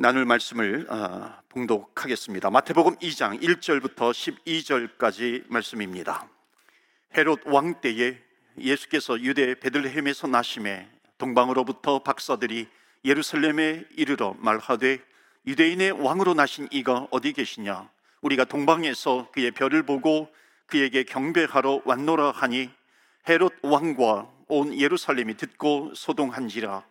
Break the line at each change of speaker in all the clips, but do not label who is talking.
나눌 말씀을 어, 봉독하겠습니다. 마태복음 2장 1절부터 12절까지 말씀입니다. 헤롯 왕 때에 예수께서 유대 베들레헴에서 나심에 동방으로부터 박사들이 예루살렘에 이르러 말하되 유대인의 왕으로 나신 이가 어디 계시냐 우리가 동방에서 그의 별을 보고 그에게 경배하러 왔노라 하니 헤롯 왕과 온 예루살렘이 듣고 소동한지라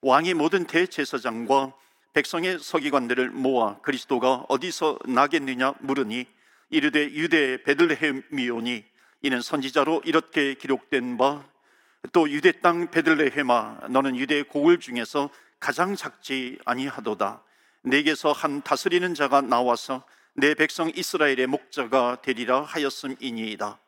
왕의 모든 대제사장과 백성의 서기관들을 모아 그리스도가 어디서 나겠느냐 물으니 이르되 유대 베들레헴이오니 이는 선지자로 이렇게 기록된 바 또 유대 땅 베들레헴아 너는 유대 고을 중에서 가장 작지 아니하도다. 내게서 한 다스리는 자가 나와서 내 백성 이스라엘의 목자가 되리라 하였음이니이다.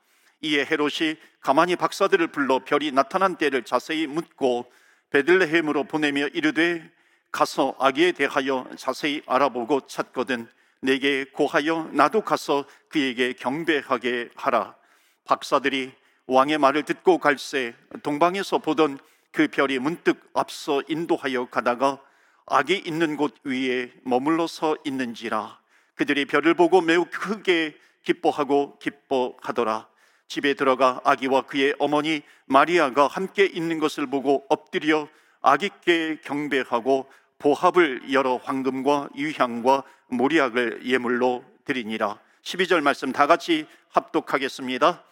이에 헤롯이 가만히 박사들을 불러 별이 나타난 때를 자세히 묻고 베들레헴으로 보내며 이르되 가서 아기에 대하여 자세히 알아보고 찾거든 내게 고하여 나도 가서 그에게 경배하게 하라. 박사들이 왕의 말을 듣고 갈새 동방에서 보던 그 별이 문득 앞서 인도하여 가다가 악이 있는 곳 위에 머물러 서 있는지라. 그들이 별을 보고 매우 크게 기뻐하고 기뻐하더라. 집에 들어가 아기와 그의 어머니 마리아가 함께 있는 것을 보고 엎드려 아기께 경배하고 보합을 열어 황금과 유향과 모리약을 예물로 드리니라. 12절 말씀 다 같이 합독하겠습니다.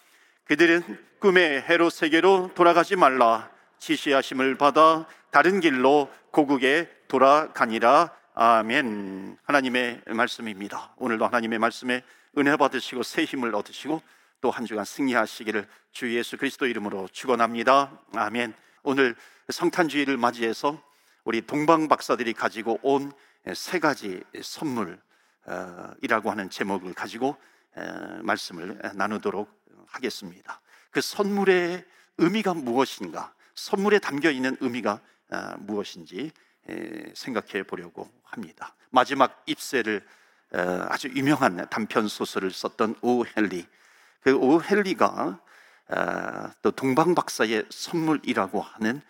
그들은 꿈에 헤롯세계로 돌아가지 말라. 지시하심을 받아 다른 길로 고국에 돌아가니라. 아멘. 하나님의 말씀입니다. 오늘도 하나님의 말씀에 은혜 받으시고 새 힘을 얻으시고 또 한 주간 승리하시기를 주 예수 그리스도 이름으로 축원합니다. 아멘. 오늘 성탄주의를 맞이해서 우리 동방 박사들이 가지고 온 세 가지 선물이라고 하는 제목을 가지고 말씀을 나누도록 하겠습니다. 그 선물의 의미가 무엇인가? 선물에 담겨 있는 의미가 아, 무엇인지 생각해 보려고 합니다. 마지막 입세를 아주 유명한 단편 소설을 썼던 오 헨리. 그 오 헨리가 아, 또 동방 박사의 선물이라고 하는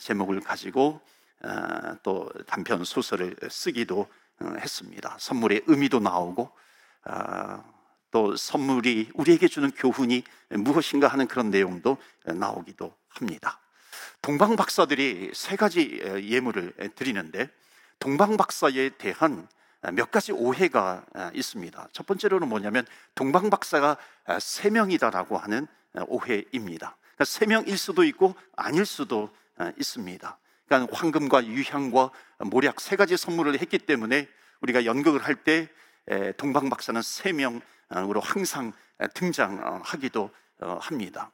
제목을 가지고 어, 또 단편 소설을 쓰기도 어, 했습니다. 선물의 의미도 나오고 어, 또 선물이 우리에게 주는 교훈이 무엇인가 하는 그런 내용도 나오기도 합니다. 동방 박사들이 세 가지 예물을 드리는데 동방 박사에 대한 몇 가지 오해가 있습니다. 첫 번째로는 뭐냐면 동방 박사가 세 명이다라고 하는 오해입니다. 그러니까 세 명일 수도 있고 아닐 수도 있습니다. 그러니까 황금과 유향과 모략 세 가지 선물을 했기 때문에 우리가 연극을 할 때 동방 박사는 세 명으로 항상 등장하기도 어, 합니다.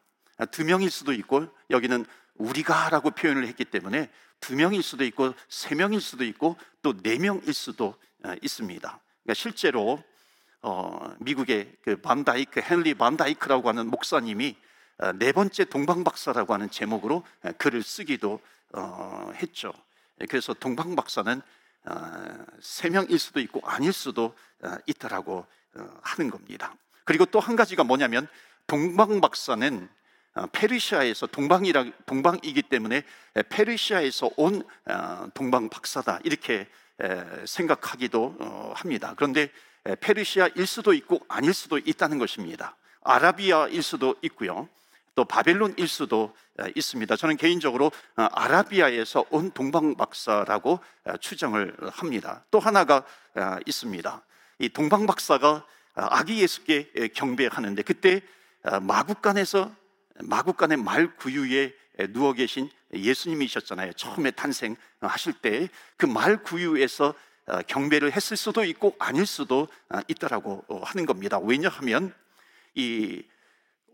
두 명일 수도 있고 여기는 우리가라고 표현을 했기 때문에 두 명일 수도 있고 세 명일 수도 있고 또 네 명일 수도 어, 있습니다. 그러니까 실제로 어, 미국의 그 반다이크 헨리 반다이크라고 하는 목사님이 네 번째 동방 박사라고 하는 제목으로 글을 쓰기도 어, 했죠. 그래서 동방 박사는 어, 세 명일 수도 있고 아닐 수도 어, 있다라고 어, 하는 겁니다. 그리고 또 한 가지가 뭐냐면 동방 박사는 어, 페르시아에서 동방이라 동방이기 때문에 페르시아에서 온 어, 동방 박사다 이렇게 생각하기도 어, 합니다. 그런데 페르시아일 수도 있고 아닐 수도 있다는 것입니다. 아라비아일 수도 있고요. 또 바벨론일 수도 어, 있습니다. 저는 개인적으로 어, 아라비아에서 온 동방 박사라고 어, 추정을 합니다. 또 하나가 있습니다. 이 동방 박사가 아기 예수께 경배하는데 그때 마국간에서 마국간의 말 구유에 누워 계신 예수님이셨잖아요. 처음에 탄생하실 때 그 말 구유에서 경배를 했을 수도 있고 아닐 수도 있다라고 하는 겁니다. 왜냐하면 이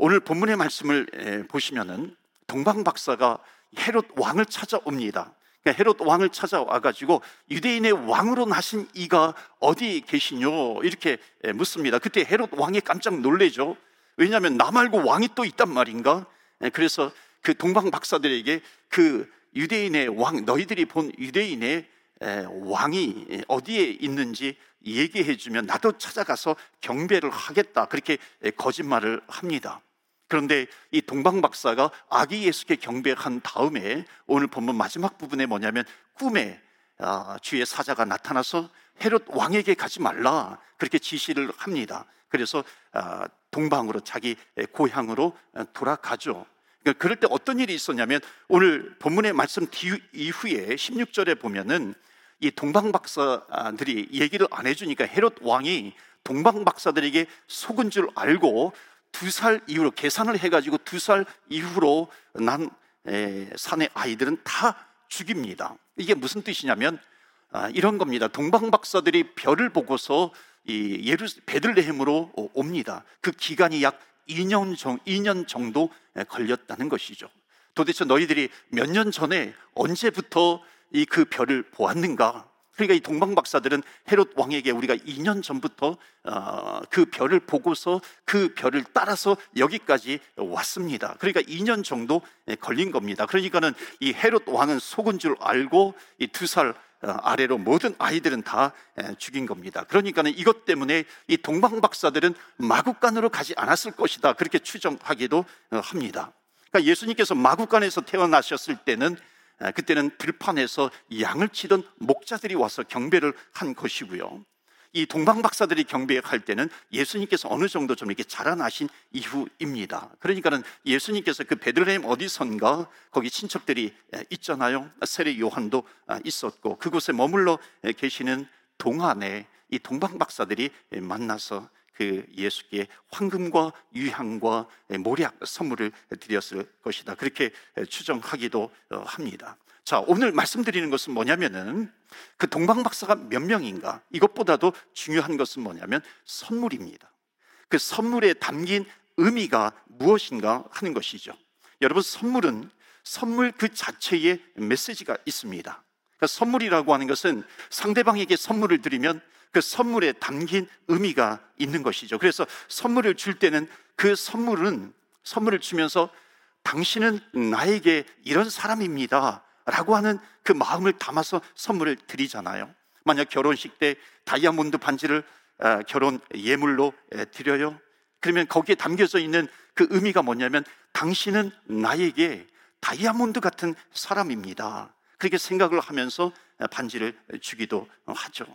오늘 본문의 말씀을 보시면은 동방 박사가 헤롯 왕을 찾아옵니다. 그러니까 헤롯 왕을 찾아와 가지고 유대인의 왕으로 나신 이가 어디 계시뇨? 이렇게 묻습니다. 그때 헤롯 왕이 깜짝 놀래죠. 왜냐하면 나 말고 왕이 또 있단 말인가? 그래서 그 동방 박사들에게 그 유대인의 왕, 너희들이 본 유대인의 왕이 어디에 있는지 얘기해 주면 나도 찾아가서 경배를 하겠다. 그렇게 거짓말을 합니다. 그런데 이 동방 박사가 아기 예수께 경배한 다음에 오늘 본문 마지막 부분에 뭐냐면 꿈에 아, 주의 사자가 나타나서 헤롯 왕에게 가지 말라 그렇게 지시를 합니다. 그래서 아, 동방으로 자기 고향으로 돌아가죠. 그러니까 그럴 때 어떤 일이 있었냐면 오늘 본문의 말씀 이후에 16절에 보면은 이 동방 박사들이 얘기를 안 해주니까 헤롯 왕이 동방 박사들에게 속은 줄 알고 두 살 이후로 계산을 해가지고 두 살 이후로 난 산의 아이들은 다 죽입니다. 이게 무슨 뜻이냐면 아, 이런 겁니다. 동방 박사들이 별을 보고서 이 예루 베들레헴으로 옵니다. 그 기간이 약 2년, 정, 2년 정도 걸렸다는 것이죠. 도대체 너희들이 몇 년 전에 언제부터 이 그 별을 보았는가? 그러니까 이 동방 박사들은 헤롯 왕에게 우리가 2년 전부터 어, 그 별을 보고서 그 별을 따라서 여기까지 왔습니다. 그러니까 2년 정도 걸린 겁니다. 그러니까는 이 헤롯 왕은 속은 줄 알고 이 두살 어, 아래로 모든 아이들은 다 죽인 겁니다. 그러니까는 이것 때문에 이 동방 박사들은 마국간으로 가지 않았을 것이다. 그렇게 추정하기도 어, 합니다. 그러니까 예수님께서 마국간에서 태어나셨을 때는 그때는 들판에서 양을 치던 목자들이 와서 경배를 한 것이고요. 이 동방 박사들이 경배할 때는 예수님께서 어느 정도 좀 이렇게 자라나신 이후입니다. 그러니까는 예수님께서 그 베들레헴 어디선가 거기 친척들이 있잖아요. 세례 요한도 있었고 그곳에 머물러 계시는 동안에 이 동방 박사들이 만나서 그 예수께 황금과 유향과 모략 선물을 드렸을 것이다. 그렇게 추정하기도 합니다. 자, 오늘 말씀드리는 것은 뭐냐면은 그 동방 박사가 몇 명인가? 이것보다도 중요한 것은 뭐냐면 선물입니다. 그 선물에 담긴 의미가 무엇인가 하는 것이죠. 여러분, 선물은 선물 그 자체에 메시지가 있습니다. 그러니까 선물이라고 하는 것은 상대방에게 선물을 드리면 그 선물에 담긴 의미가 있는 것이죠. 그래서 선물을 줄 때는 그 선물은 선물을 주면서 당신은 나에게 이런 사람입니다. 라고 하는 그 마음을 담아서 선물을 드리잖아요. 만약 결혼식 때 다이아몬드 반지를 아, 결혼 예물로 드려요. 그러면 거기에 담겨져 있는 그 의미가 뭐냐면 당신은 나에게 다이아몬드 같은 사람입니다. 그렇게 생각을 하면서 반지를 주기도 하죠.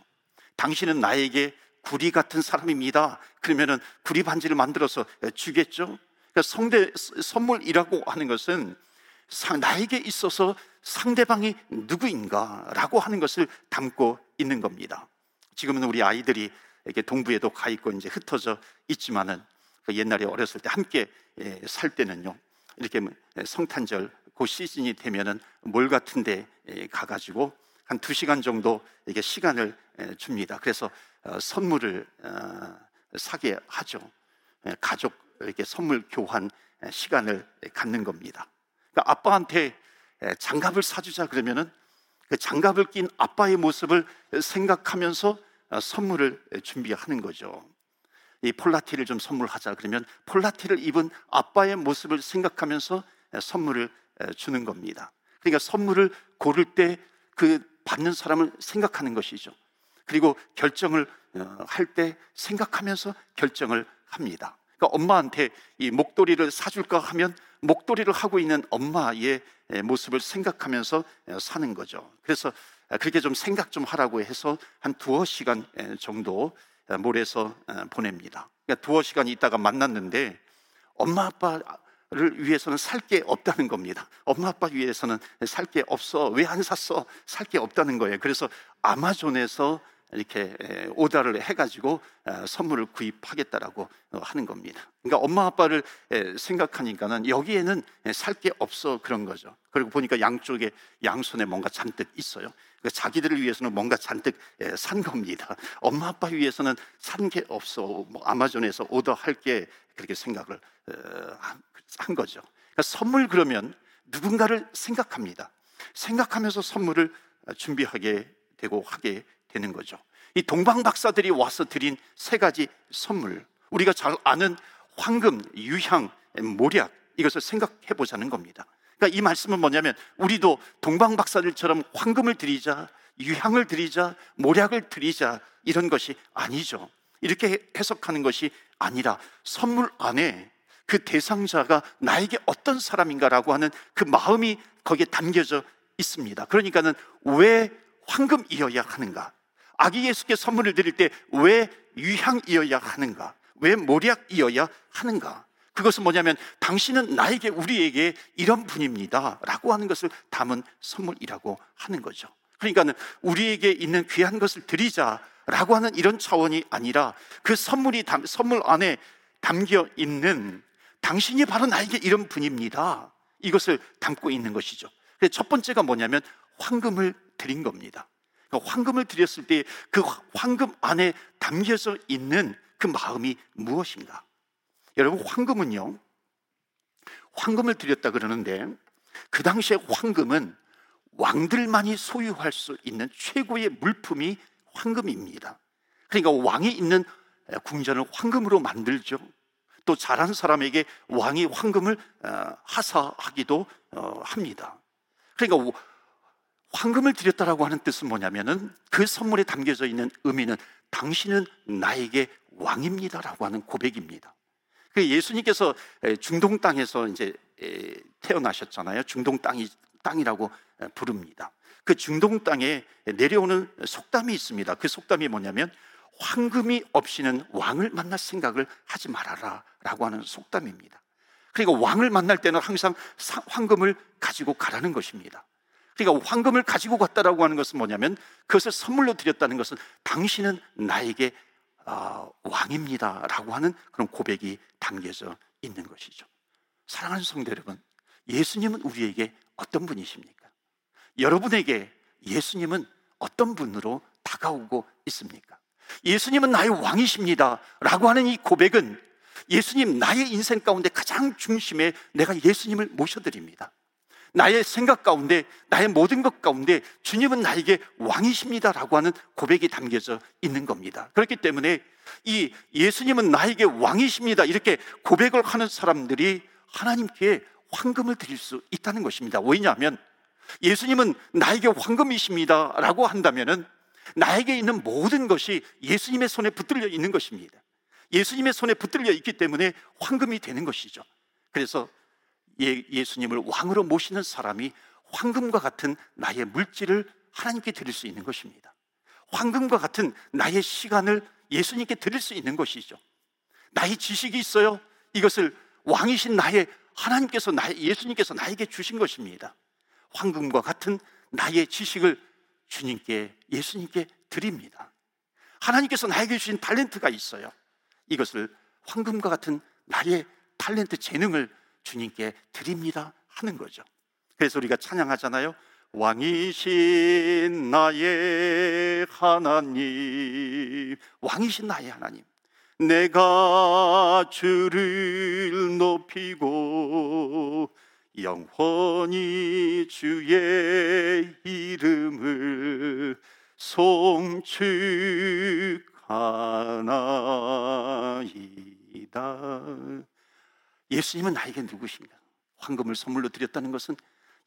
당신은 나에게 구리 같은 사람입니다. 그러면은 구리 반지를 만들어서 주겠죠. 그러니까 성대 선물이라고 하는 것은 나에게 있어서 상대방이 누구인가라고 하는 것을 담고 있는 겁니다. 지금은 우리 아이들이 이렇게 동부에도 가 있고 이제 흩어져 있지만은 그 옛날에 어렸을 때 함께 예, 살 때는요 이렇게 성탄절 그 시즌이 되면은 몰 같은데 예, 가가지고 한 두 시간 정도 이게 시간을 줍니다. 그래서 어, 선물을 어, 사게 하죠. 가족 이렇게 선물 교환 시간을 갖는 겁니다. 그러니까 아빠한테 장갑을 사주자 그러면은 그 장갑을 낀 아빠의 모습을 생각하면서 어, 선물을 준비하는 거죠. 이 폴라티를 좀 선물하자 그러면 폴라티를 입은 아빠의 모습을 생각하면서 선물을 주는 겁니다. 그러니까 선물을 고를 때 그 받는 사람을 생각하는 것이죠. 그리고 결정을 어, 할때 생각하면서 결정을 합니다. 그러니까 엄마한테 이 목도리를 사줄까 하면 목도리를 하고 있는 엄마의 모습을 생각하면서 사는 거죠. 그래서 그렇게 좀 생각 좀 하라고 해서 한 두어 시간 정도 몰에서 보냅니다. 그러니까 두어 시간 있다가 만났는데 엄마 아빠를 위해서는 살 게 없다는 겁니다. 엄마 아빠 위해서는 살 게 없어. 왜 안 샀어? 살 게 없다는 거예요. 그래서 아마존에서 이렇게 오다를 해가지고 선물을 구입하겠다라고 어, 하는 겁니다. 그러니까 엄마 아빠를 생각하니까는 여기에는 살 게 없어 그런 거죠. 그리고 보니까 양쪽에 양손에 뭔가 잔뜩 있어요. 그러니까 자기들을 위해서는 뭔가 잔뜩 산 겁니다. 엄마 아빠 위해서는 산 게 없어. 뭐 아마존에서 오더할 게 그렇게 생각을 어, 한 거죠. 그러니까 선물 그러면 누군가를 생각합니다. 생각하면서 선물을 준비하게 되고 하게 되는 거죠. 이 동방 박사들이 와서 드린 세 가지 선물, 우리가 잘 아는 황금, 유향, 모략 이것을 생각해 보자는 겁니다. 그러니까 이 말씀은 뭐냐면 우리도 동방 박사들처럼 황금을 드리자, 유향을 드리자, 모략을 드리자 이런 것이 아니죠. 이렇게 해석하는 것이 아니라 선물 안에 그 대상자가 나에게 어떤 사람인가라고 하는 그 마음이 거기에 담겨져 있습니다. 그러니까는 왜 황금이어야 하는가? 아기 예수께 선물을 드릴 때 왜 유향이어야 하는가? 왜 모략이어야 하는가? 그것은 뭐냐면 당신은 나에게 우리에게 이런 분입니다. 라고 하는 것을 담은 선물이라고 하는 거죠. 그러니까 우리에게 있는 귀한 것을 드리자라고 하는 이런 차원이 아니라 그 선물이 선물 안에 담겨 있는 당신이 바로 나에게 이런 분입니다. 이것을 담고 있는 것이죠. 첫 번째가 뭐냐면 황금을 드린 겁니다. 그러니까 황금을 드렸을 때 그 황금 안에 담겨져 있는 그 마음이 무엇인가? 여러분 황금은요. 황금을 드렸다 그러는데 그 당시에 황금은 왕들만이 소유할 수 있는 최고의 물품이 황금입니다. 그러니까 왕이 있는 궁전을 황금으로 만들죠. 또 잘한 사람에게 왕이 황금을 어, 하사하기도 어, 합니다. 그러니까 황금을 드렸다라고 하는 뜻은 뭐냐면은 그 선물에 담겨져 있는 의미는 당신은 나에게 왕입니다라고 하는 고백입니다. 그 예수님께서 중동 땅에서 이제 태어나셨잖아요. 중동 땅이 땅이라고 부릅니다. 그 중동 땅에 내려오는 속담이 있습니다. 그 속담이 뭐냐면 황금이 없이는 왕을 만날 생각을 하지 말아라 라고 하는 속담입니다. 그러니까 왕을 만날 때는 항상 황금을 가지고 가라는 것입니다. 그러니까 황금을 가지고 갔다라고 하는 것은 뭐냐면 그것을 선물로 드렸다는 것은 당신은 나에게 어, 왕입니다라고 하는 그런 고백이 담겨져 있는 것이죠. 사랑하는 성도 여러분, 예수님은 우리에게 어떤 분이십니까? 여러분에게 예수님은 어떤 분으로 다가오고 있습니까? 예수님은 나의 왕이십니다. 라고 하는 이 고백은 예수님 나의 인생 가운데 가장 중심에 내가 예수님을 모셔드립니다. 나의 생각 가운데, 나의 모든 것 가운데 주님은 나에게 왕이십니다라고 하는 고백이 담겨져 있는 겁니다. 그렇기 때문에 이 예수님은 나에게 왕이십니다. 이렇게 고백을 하는 사람들이 하나님께 황금을 드릴 수 있다는 것입니다. 왜냐하면 예수님은 나에게 황금이십니다 라고 한다면은 나에게 있는 모든 것이 예수님의 손에 붙들려 있는 것입니다. 예수님의 손에 붙들려 있기 때문에 황금이 되는 것이죠. 그래서 예, 예수님을 왕으로 모시는 사람이 황금과 같은 나의 물질을 하나님께 드릴 수 있는 것입니다. 황금과 같은 나의 시간을 예수님께 드릴 수 있는 것이죠. 나의 지식이 있어요. 이것을 왕이신 나의 하나님께서 나의 예수님께서 나에게 주신 것입니다. 황금과 같은 나의 지식을 주님께 예수님께 드립니다. 하나님께서 나에게 주신 탤런트가 있어요. 이것을 황금과 같은 나의 탤런트 재능을 주님께 드립니다 하는 거죠. 그래서 우리가 찬양하잖아요. 왕이신 나의 하나님, 왕이신 나의 하나님. 내가 주를 높이고 영원히 주의 이름을 송축하나이다. 예수님은 나에게 누구십니까? 황금을 선물로 드렸다는 것은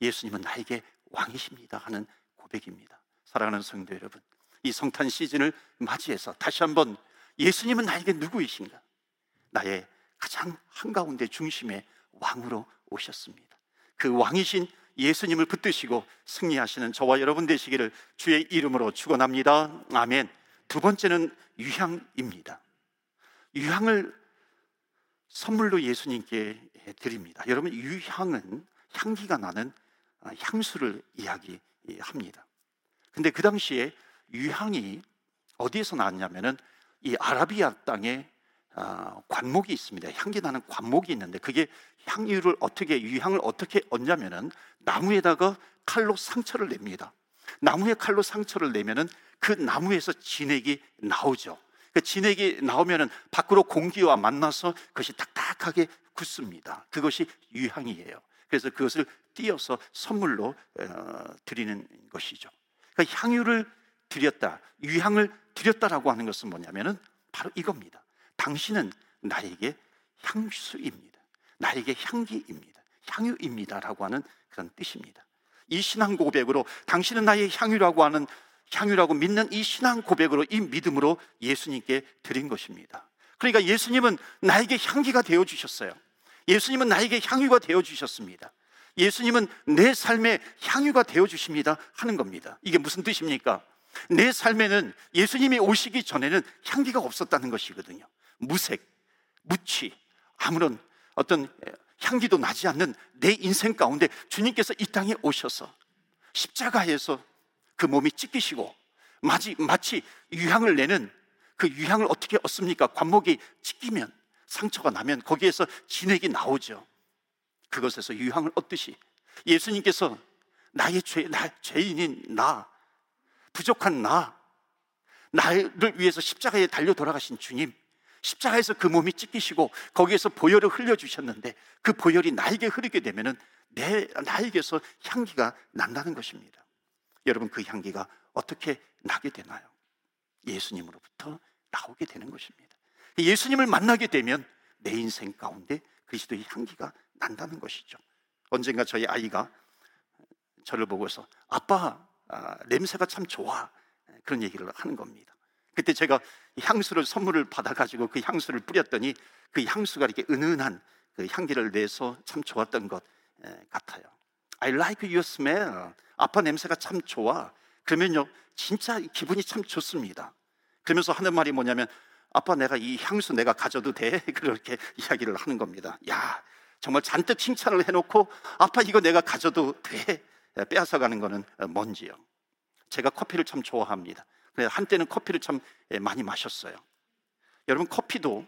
예수님은 나에게 왕이십니다 하는 고백입니다. 사랑하는 성도 여러분, 이 성탄 시즌을 맞이해서 다시 한번 예수님은 나에게 누구이신가? 나의 가장 한가운데 중심의 왕으로 오셨습니다. 그 왕이신 예수님을 붙드시고 승리하시는 저와 여러분 되시기를 주의 이름으로 축원합니다. 아멘. 두 번째는 유향입니다. 유향을 선물로 예수님께 드립니다. 여러분 유향은 향기가 나는 아, 향수를 이야기합니다. 근데 그 당시에 유향이 어디에서 나왔냐면은 이 아라비아 땅에 아, 관목이 있습니다. 향기 나는 관목이 있는데 그게 향유를 어떻게 유향을 어떻게 얻냐면은 나무에다가 칼로 상처를 냅니다. 나무에 칼로 상처를 내면은 그 나무에서 진액이 나오죠. 그 진액이 나오면은 밖으로 공기와 만나서 그것이 딱딱하게 굳습니다. 그것이 유향이에요. 그래서 그것을 띄어서 선물로 어, 드리는 것이죠. 그러니까 향유를 드렸다, 유향을 드렸다라고 하는 것은 뭐냐면은 바로 이겁니다. 당신은 나에게 향수입니다. 나에게 향기입니다. 향유입니다라고 하는 그런 뜻입니다. 이 신앙 고백으로 당신은 나의 향유라고 하는 향유라고 믿는 이 신앙 고백으로 이 믿음으로 예수님께 드린 것입니다. 그러니까 예수님은 나에게 향기가 되어 주셨어요. 예수님은 나에게 향유가 되어 주셨습니다. 예수님은 내 삶의 향유가 되어 주십니다 하는 겁니다. 이게 무슨 뜻입니까? 내 삶에는 예수님이 오시기 전에는 향기가 없었다는 것이거든요. 무색, 무취, 아무런 어떤 향기도 나지 않는 내 인생 가운데 주님께서 이 땅에 오셔서 십자가에서 그 몸이 찢기시고 마치, 마치 유향을 내는 그 유향을 어떻게 얻습니까? 관목이 찢기면 상처가 나면 거기에서 진액이 나오죠. 그것에서 유향을 얻듯이 예수님께서 나의 죄, 나, 죄인인 나, 부족한 나, 나를 위해서 십자가에 달려 돌아가신 주님, 십자가에서 그 몸이 찢기시고 거기에서 보혈을 흘려주셨는데 그 보혈이 나에게 흐르게 되면은 내, 나에게서 향기가 난다는 것입니다. 여러분 그 향기가 어떻게 나게 되나요? 예수님으로부터 나오게 되는 것입니다. 예수님을 만나게 되면 내 인생 가운데 그리스도의 향기가 난다는 것이죠. 언젠가 저희 아이가 저를 보고서 아빠 아, 냄새가 참 좋아 그런 얘기를 하는 겁니다. 그때 제가 향수를 선물을 받아가지고 그 향수를 뿌렸더니 그 향수가 이렇게 은은한 그 향기를 내서 참 좋았던 것 같아요. I like your smell. 아빠 냄새가 참 좋아. 그러면요, 진짜 기분이 참 좋습니다. 그러면서 하는 말이 뭐냐면, 아빠 내가 이 향수 내가 가져도 돼? 그렇게 이야기를 하는 겁니다. 야, 정말 잔뜩 칭찬을 해놓고, 아빠 이거 내가 가져도 돼? 빼앗아 가는 거는 뭔지요. 제가 커피를 참 좋아합니다. 한때는 커피를 참 많이 마셨어요. 여러분 커피도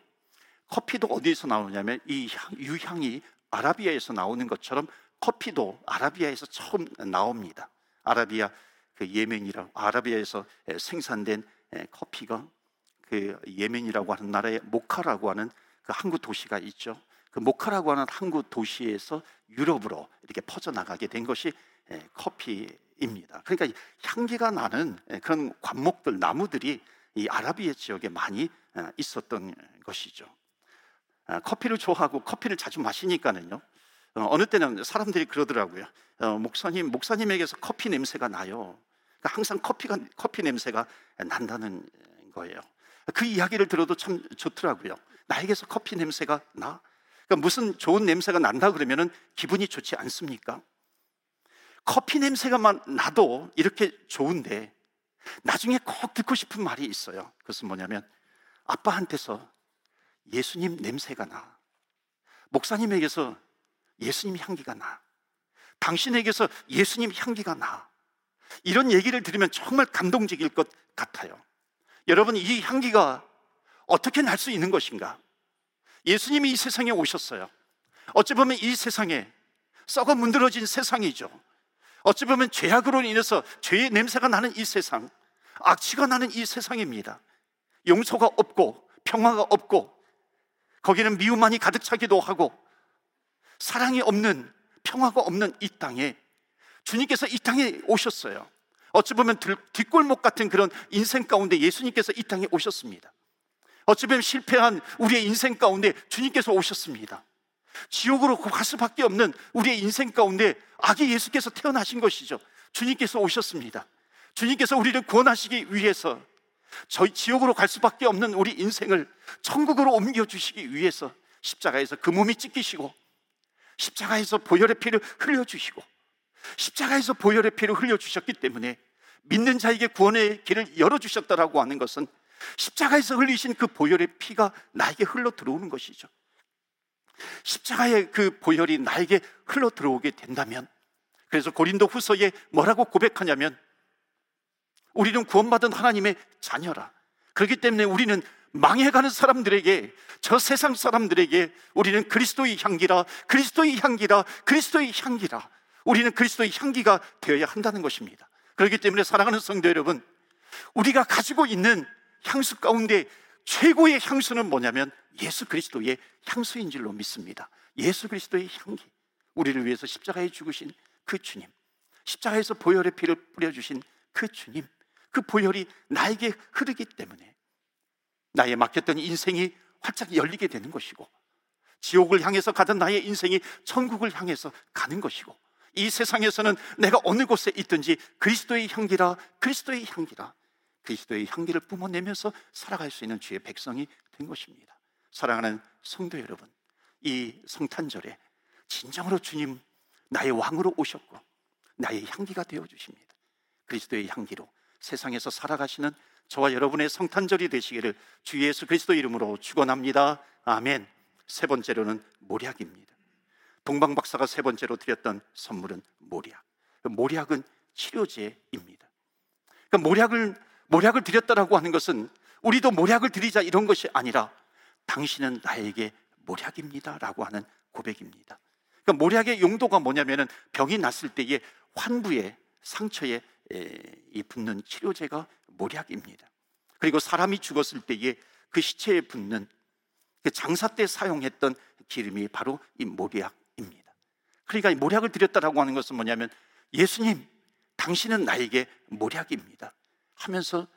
커피도 어디에서 나오냐면 이 유향이 아라비아에서 나오는 것처럼 커피도 아라비아에서 처음 나옵니다. 아라비아 그 예멘이라 아라비아에서 생산된 커피가 그 예멘이라고 하는 나라의 모카라고 하는 그 항구 도시가 있죠. 그 모카라고 하는 항구 도시에서 유럽으로 이렇게 퍼져 나가게 된 것이 커피입니다. 그러니까 향기가 나는 그런 관목들 나무들이 이 아라비아 지역에 많이 있었던 것이죠. 커피를 좋아하고 커피를 자주 마시니까는요. 어, 어느 때는 사람들이 그러더라고요. 어, 목사님, 목사님에게서 커피 냄새가 나요. 그러니까 항상 커피가 커피 냄새가 난다는 거예요. 그 이야기를 들어도 참 좋더라고요. 나에게서 커피 냄새가 나. 그러니까 무슨 좋은 냄새가 난다 그러면은 기분이 좋지 않습니까? 커피 냄새가만 나도 이렇게 좋은데 나중에 꼭 듣고 싶은 말이 있어요. 그것은 뭐냐면 아빠한테서 예수님 냄새가 나. 목사님에게서 예수님 향기가 나. 당신에게서 예수님 향기가 나. 이런 얘기를 들으면 정말 감동적일 것 같아요. 여러분, 이 향기가 어떻게 날 수 있는 것인가? 예수님이 이 세상에 오셨어요. 어찌 보면 이 세상에 썩어 문드러진 세상이죠. 어찌 보면 죄악으로 인해서 죄의 냄새가 나는 이 세상, 악취가 나는 이 세상입니다. 용서가 없고 평화가 없고 거기는 미움만이 가득 차기도 하고 사랑이 없는 평화가 없는 이 땅에 주님께서 이 땅에 오셨어요. 어찌 보면 뒷골목 같은 그런 인생 가운데 예수님께서 이 땅에 오셨습니다. 어찌 보면 실패한 우리의 인생 가운데 주님께서 오셨습니다. 지옥으로 갈 수밖에 없는 우리의 인생 가운데 아기 예수께서 태어나신 것이죠. 주님께서 오셨습니다. 주님께서 우리를 구원하시기 위해서 저희 지옥으로 갈 수밖에 없는 우리 인생을 천국으로 옮겨주시기 위해서 십자가에서 그 몸이 찢기시고 십자가에서 보혈의 피를 흘려주시고 십자가에서 보혈의 피를 흘려주셨기 때문에 믿는 자에게 구원의 길을 열어주셨다라고 하는 것은 십자가에서 흘리신 그 보혈의 피가 나에게 흘러 들어오는 것이죠. 십자가의 그 보혈이 나에게 흘러 들어오게 된다면 그래서 고린도 후서에 뭐라고 고백하냐면 우리는 구원받은 하나님의 자녀라. 그렇기 때문에 우리는 망해가는 사람들에게 저 세상 사람들에게 우리는 그리스도의 향기라 그리스도의 향기라 그리스도의 향기라 우리는 그리스도의 향기가 되어야 한다는 것입니다. 그렇기 때문에 사랑하는 성도 여러분 우리가 가지고 있는 향수 가운데 최고의 향수는 뭐냐면 예수 그리스도의 향수인 줄로 믿습니다. 예수 그리스도의 향기. 우리를 위해서 십자가에 죽으신 그 주님. 십자가에서 보혈의 피를 뿌려주신 그 주님. 그 보혈이 나에게 흐르기 때문에 나의 막혔던 인생이 활짝 열리게 되는 것이고 지옥을 향해서 가던 나의 인생이 천국을 향해서 가는 것이고 이 세상에서는 내가 어느 곳에 있든지 그리스도의 향기라 그리스도의 향기라 그리스도의 향기를 뿜어내면서 살아갈 수 있는 주의 백성이 된 것입니다. 사랑하는 성도 여러분, 이 성탄절에 진정으로 주님 나의 왕으로 오셨고 나의 향기가 되어 주십니다. 그리스도의 향기로 세상에서 살아가시는 저와 여러분의 성탄절이 되시기를 주 예수 그리스도 이름으로 축원합니다. 아멘. 세 번째로는 모략입니다. 동방 박사가 세 번째로 드렸던 선물은 모략. 모략은 치료제입니다. 그러니까 모략을 모략을 드렸다라고 하는 것은 우리도 모략을 드리자 이런 것이 아니라 당신은 나에게 모략입니다라고 하는 고백입니다. 그러니까 모략의 용도가 뭐냐면은 병이 났을 때에 환부에 상처에 이 붙는 치료제가 모략입니다. 그리고 사람이 죽었을 때에 그 시체에 붙는 그 장사 때 사용했던 기름이 바로 이 모략입니다. 그러니까 이 모략을 드렸다라고 하는 것은 뭐냐면 예수님, 당신은 나에게 모략입니다. 하면서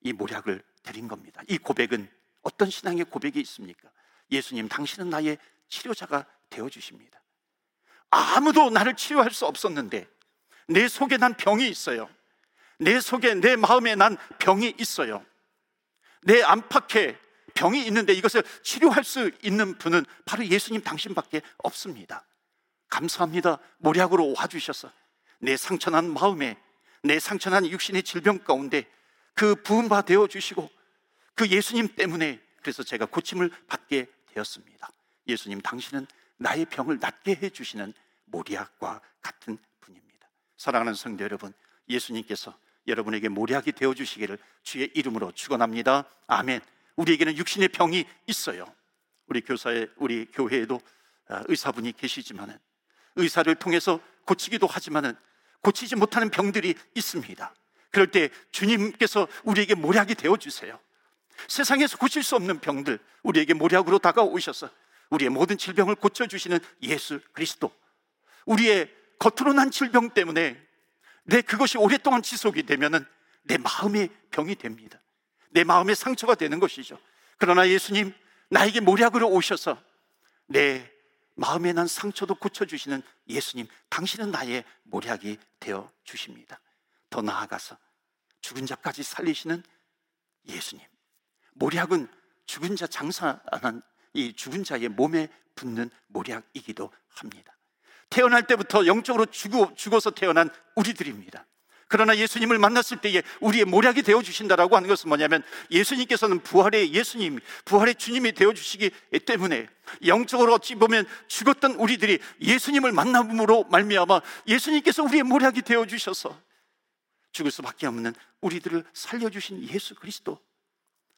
이 모략을 드린 겁니다. 이 고백은 어떤 신앙의 고백이 있습니까? 예수님, 당신은 나의 치료자가 되어 주십니다. 아무도 나를 치료할 수 없었는데 내 속에 난 병이 있어요. 내 속에 내 마음에 난 병이 있어요. 내 안팎에 병이 있는데 이것을 치료할 수 있는 분은 바로 예수님 당신밖에 없습니다. 감사합니다. 모략으로 와주셔서 내 상처난 마음에 내 상처난 육신의 질병 가운데 그 부음바 되어 주시고 그 예수님 때문에 그래서 제가 고침을 받게 되었습니다. 예수님 당신은 나의 병을 낫게 해 주시는 모리약과 같은 분입니다. 사랑하는 성도 여러분, 예수님께서 여러분에게 모략이 되어 주시기를 주의 이름으로 축원합니다. 아멘. 우리에게는 육신의 병이 있어요. 우리 교사에 우리 교회에도 아, 의사분이 계시지만은 의사를 통해서 고치기도 하지만은 고치지 못하는 병들이 있습니다. 그럴 때 주님께서 우리에게 모략이 되어 주세요. 세상에서 고칠 수 없는 병들 우리에게 모략으로 다가오셔서 우리의 모든 질병을 고쳐 주시는 예수 그리스도. 우리의 겉으로 난 질병 때문에 내 그것이 오랫동안 지속이 되면은 내 마음의 병이 됩니다. 내 마음의 상처가 되는 것이죠. 그러나 예수님 나에게 모략으로 오셔서 내 마음에 난 상처도 고쳐주시는 예수님, 당신은 나의 모략이 되어 주십니다. 더 나아가서 죽은 자까지 살리시는 예수님. 모략은 죽은 자 장사한 이 죽은 자의 몸에 붙는 모략이기도 합니다. 태어날 때부터 영적으로 죽어, 죽어서 태어난 우리들입니다. 그러나 예수님을 만났을 때에 우리의 모략이 되어 주신다라고 하는 것은 뭐냐면 예수님께서는 부활의 예수님, 부활의 주님이 되어 주시기 때문에 영적으로 어찌 보면 죽었던 우리들이 예수님을 만남으로 말미암아 예수님께서 우리의 모략이 되어 주셔서 죽을 수밖에 없는 우리들을 살려 주신 예수 그리스도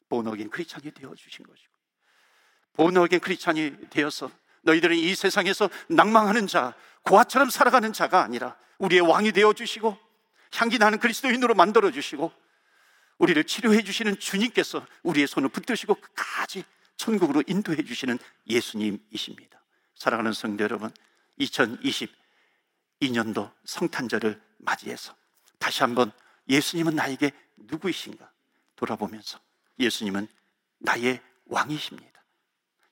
본어긴 크리스찬이 되어 주신 것이고 본어긴 크리스찬이 되어서 너희들은 이 세상에서 낭망하는 자, 고아처럼 살아가는 자가 아니라 우리의 왕이 되어 주시고 향기 나는 그리스도인으로 만들어 주시고 우리를 치료해 주시는 주님께서 우리의 손을 붙드시고 끝까지 천국으로 인도해 주시는 예수님이십니다. 사랑하는 성도 여러분, 2022년도 성탄절을 맞이해서 다시 한번 예수님은 나에게 누구이신가 돌아보면서 예수님은 나의 왕이십니다.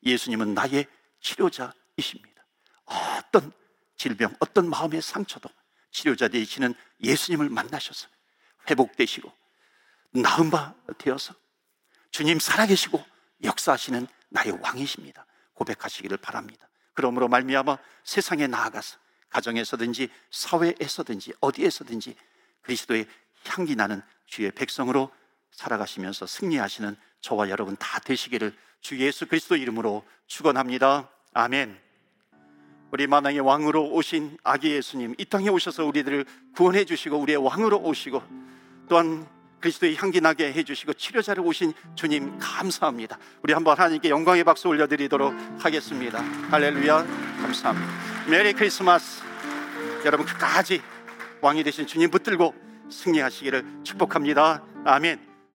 예수님은 나의 치료자이십니다. 어떤 질병, 어떤 마음의 상처도 치료자 되시는 예수님을 만나셔서 회복되시고 나은 바 되어서 주님 살아계시고 역사하시는 나의 왕이십니다. 고백하시기를 바랍니다. 그러므로 말미암아 세상에 나아가서 가정에서든지 사회에서든지 어디에서든지 그리스도의 향기 나는 주의 백성으로 살아가시면서 승리하시는 저와 여러분 다 되시기를 주 예수 그리스도 이름으로 축원합니다. 아멘. 우리 만왕의 왕으로 오신 아기 예수님 이 땅에 오셔서 우리들을 구원해 주시고 우리의 왕으로 오시고 또한 그리스도의 향기 나게 해 주시고 치료자를 오신 주님 감사합니다. 우리 한번 하나님께 영광의 박수 올려드리도록 하겠습니다. 할렐루야 감사합니다. 메리 크리스마스 여러분 끝까지 왕이 되신 주님 붙들고 승리하시기를 축복합니다. 아멘.